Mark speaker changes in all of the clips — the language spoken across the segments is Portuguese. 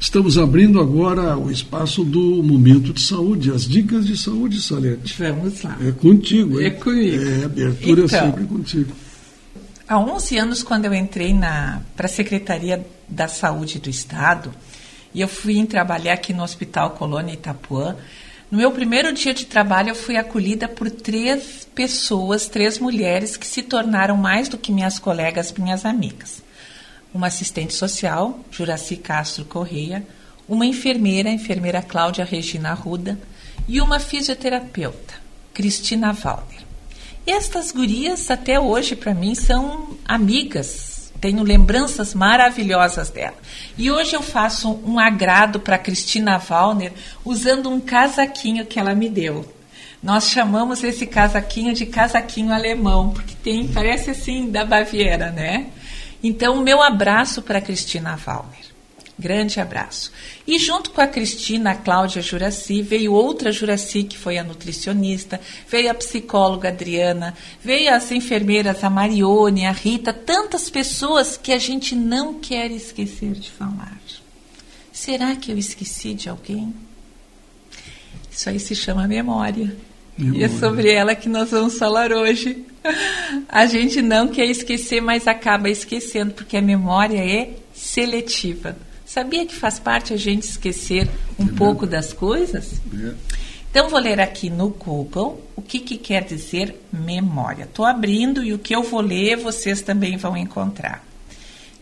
Speaker 1: Estamos abrindo agora o espaço do Momento de Saúde, as dicas de saúde, Salete.
Speaker 2: Vamos lá.
Speaker 1: É contigo, hein?
Speaker 2: É comigo.
Speaker 1: É, abertura
Speaker 2: então,
Speaker 1: é sempre contigo.
Speaker 2: Há 11 anos, quando eu entrei para a Secretaria da Saúde do Estado, e eu fui trabalhar aqui no Hospital Colônia Itapuã, no meu primeiro dia de trabalho, eu fui acolhida por três pessoas, três mulheres que se tornaram mais do que minhas colegas, minhas amigas uma assistente social, Juraci Castro Correia, uma enfermeira, a enfermeira Cláudia Regina Arruda, e uma fisioterapeuta, Cristina Valder. Estas gurias, até hoje, para mim, são amigas. Tenho lembranças maravilhosas dela. E hoje eu faço um agrado para Cristina Valner usando um casaquinho que ela me deu. Nós chamamos esse casaquinho de casaquinho alemão, porque tem, parece assim, da Baviera, né? Então, meu abraço para Cristina Valmer. Grande abraço. E junto com a Cristina, a Cláudia Juraci, veio outra Juraci, que foi a nutricionista, veio a psicóloga Adriana, veio as enfermeiras, a Marione, a Rita, tantas pessoas que a gente não quer esquecer de falar. Será que eu esqueci de alguém? Isso aí se chama memória. E é sobre ela que nós vamos falar hoje. A gente não quer esquecer, mas acaba esquecendo, porque a memória é seletiva. Sabia que faz parte a gente esquecer um é pouco das coisas? É. Então, vou ler aqui no Google o que, que quer dizer memória. Estou abrindo e o que eu vou ler vocês também vão encontrar.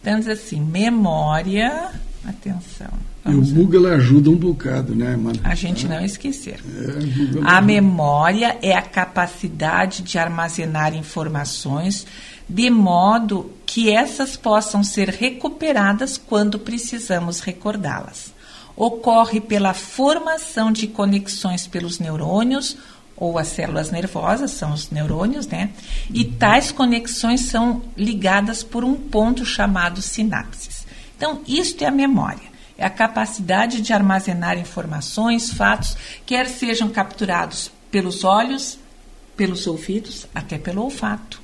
Speaker 2: Então, diz assim: memória. Atenção.
Speaker 1: E o Google ajuda um bocado, né, mano?
Speaker 2: A gente não esquecer. É, a memória é a capacidade de armazenar informações de modo que essas possam ser recuperadas quando precisamos recordá-las. Ocorre pela formação de conexões pelos neurônios ou as células nervosas, são os neurônios, né? E tais conexões são ligadas por um ponto chamado sinapses. Então, isto é a memória é a capacidade de armazenar informações, fatos, quer sejam capturados pelos olhos, pelos ouvidos, até pelo olfato.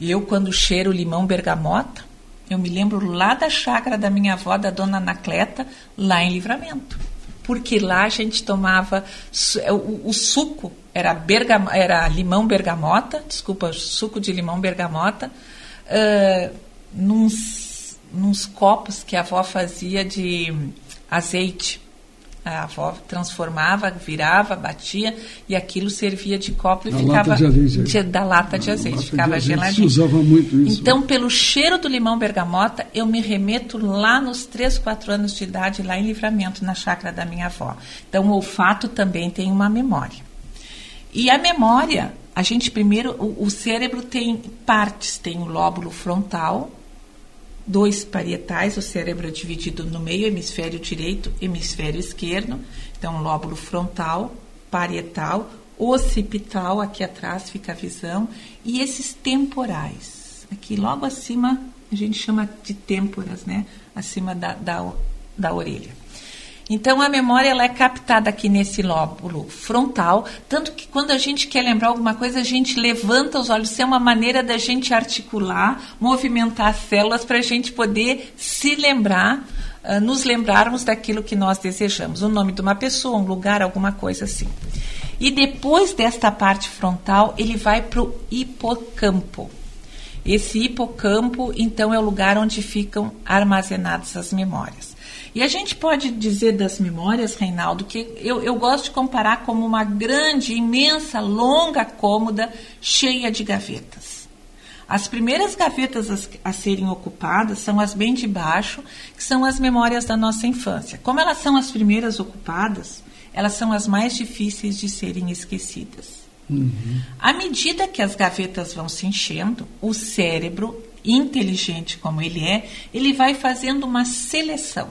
Speaker 2: Eu, quando cheiro limão bergamota, eu me lembro lá da chácara da minha avó, da dona Anacleta, lá em Livramento. Porque lá a gente tomava é, o, o suco, era, bergam, era limão bergamota, desculpa, suco de limão bergamota, uh, num nos copos que a avó fazia de azeite. A avó transformava, virava, batia e aquilo servia de copo e da ficava lata de de, da lata de azeite, lata ficava geladinho.
Speaker 1: Se usava muito isso.
Speaker 2: Então, pelo cheiro do limão bergamota, eu me remeto lá nos 3, 4 anos de idade, lá em Livramento, na chácara da minha avó. Então, o olfato também tem uma memória. E a memória, a gente primeiro, o, o cérebro tem partes, tem o lóbulo frontal, dois parietais, o cérebro é dividido no meio, hemisfério direito, hemisfério esquerdo, então lóbulo frontal, parietal, occipital, aqui atrás fica a visão, e esses temporais. Aqui logo acima a gente chama de têmporas, né? Acima da, da, da orelha. Então a memória ela é captada aqui nesse lóbulo frontal, tanto que quando a gente quer lembrar alguma coisa, a gente levanta os olhos. Isso é uma maneira da gente articular, movimentar as células para a gente poder se lembrar, uh, nos lembrarmos daquilo que nós desejamos. O nome de uma pessoa, um lugar, alguma coisa assim. E depois desta parte frontal, ele vai para o hipocampo. Esse hipocampo, então, é o lugar onde ficam armazenadas as memórias. E a gente pode dizer das memórias, Reinaldo, que eu, eu gosto de comparar como uma grande, imensa, longa cômoda cheia de gavetas. As primeiras gavetas a, serem ocupadas são as bem de baixo, que são as memórias da nossa infância. Como elas são as primeiras ocupadas, elas são as mais difíceis de serem esquecidas. Uhum. À medida que as gavetas vão se enchendo, o cérebro, inteligente como ele é, ele vai fazendo uma seleção.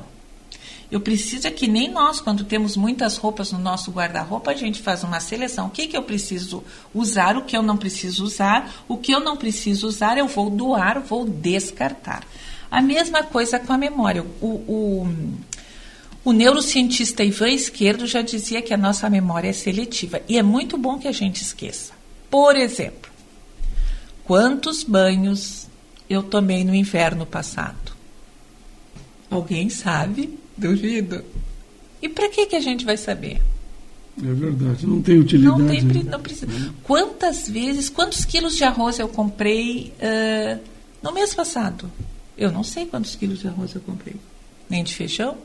Speaker 2: Eu preciso é que nem nós, quando temos muitas roupas no nosso guarda-roupa, a gente faz uma seleção. O que, que eu preciso usar, o que eu não preciso usar, o que eu não preciso usar, eu vou doar, vou descartar. A mesma coisa com a memória. O, o, o neurocientista Ivan Esquerdo já dizia que a nossa memória é seletiva. E é muito bom que a gente esqueça. Por exemplo, quantos banhos eu tomei no inverno passado? Alguém sabe? Duvido. E para que, que a gente vai saber?
Speaker 1: É verdade, não tem utilidade.
Speaker 2: Não, tem, não precisa. Quantas vezes, quantos quilos de arroz eu comprei uh, no mês passado? Eu não sei quantos quilos de arroz eu comprei. Nem de feijão.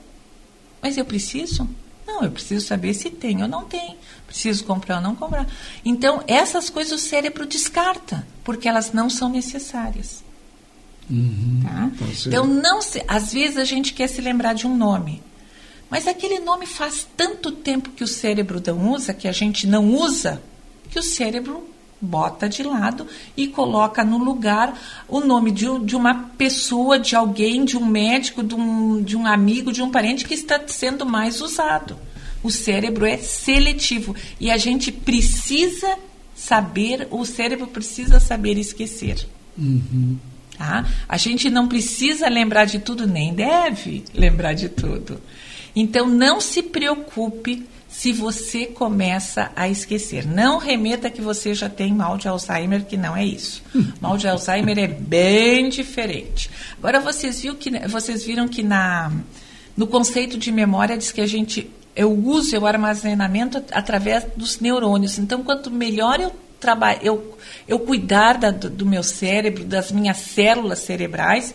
Speaker 2: Mas eu preciso? Não, eu preciso saber se tem ou não tem. Preciso comprar ou não comprar. Então, essas coisas o cérebro descarta, porque elas não são necessárias.
Speaker 1: Uhum,
Speaker 2: tá? Então, não se, às vezes a gente quer se lembrar de um nome. Mas aquele nome faz tanto tempo que o cérebro não usa, que a gente não usa, que o cérebro bota de lado e coloca no lugar o nome de, de uma pessoa, de alguém, de um médico, de um, de um amigo, de um parente que está sendo mais usado. O cérebro é seletivo e a gente precisa saber, o cérebro precisa saber esquecer.
Speaker 1: Uhum.
Speaker 2: Tá? A gente não precisa lembrar de tudo, nem deve lembrar de tudo. Então, não se preocupe se você começa a esquecer. Não remeta que você já tem mal de Alzheimer, que não é isso. Mal de Alzheimer é bem diferente. Agora, vocês, viu que, vocês viram que na, no conceito de memória diz que a gente eu uso o armazenamento através dos neurônios. Então, quanto melhor eu trabalho, eu, eu cuidar da, do meu cérebro, das minhas células cerebrais,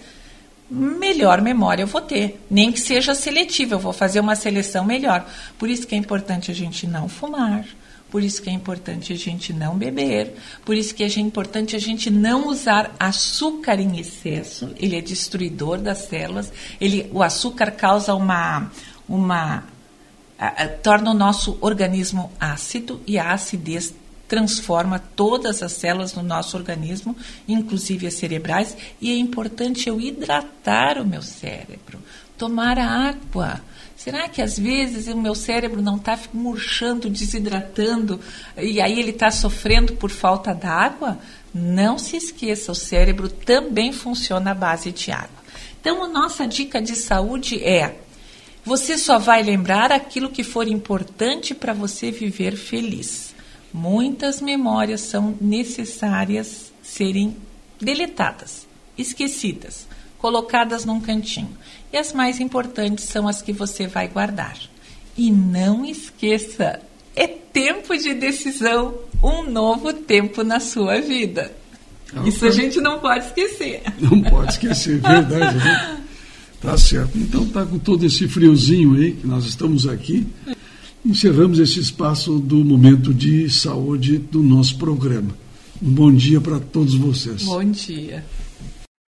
Speaker 2: melhor memória eu vou ter. Nem que seja seletiva, eu vou fazer uma seleção melhor. Por isso que é importante a gente não fumar. Por isso que é importante a gente não beber, por isso que é importante a gente não usar açúcar em excesso, ele é destruidor das células, ele, o açúcar causa uma, uma a, a, torna o nosso organismo ácido e a acidez transforma todas as células no nosso organismo, inclusive as cerebrais, e é importante eu hidratar o meu cérebro, tomar água. Será que às vezes o meu cérebro não está murchando, desidratando, e aí ele está sofrendo por falta d'água? Não se esqueça, o cérebro também funciona à base de água. Então, a nossa dica de saúde é: você só vai lembrar aquilo que for importante para você viver feliz. Muitas memórias são necessárias serem deletadas, esquecidas, colocadas num cantinho. E as mais importantes são as que você vai guardar. E não esqueça, é tempo de decisão, um novo tempo na sua vida. Isso a gente não pode esquecer.
Speaker 1: Não pode esquecer, verdade. Né? Tá certo. Então tá com todo esse friozinho aí, que nós estamos aqui encerramos esse espaço do momento de saúde do nosso programa. Um bom dia para todos vocês.
Speaker 2: Bom dia.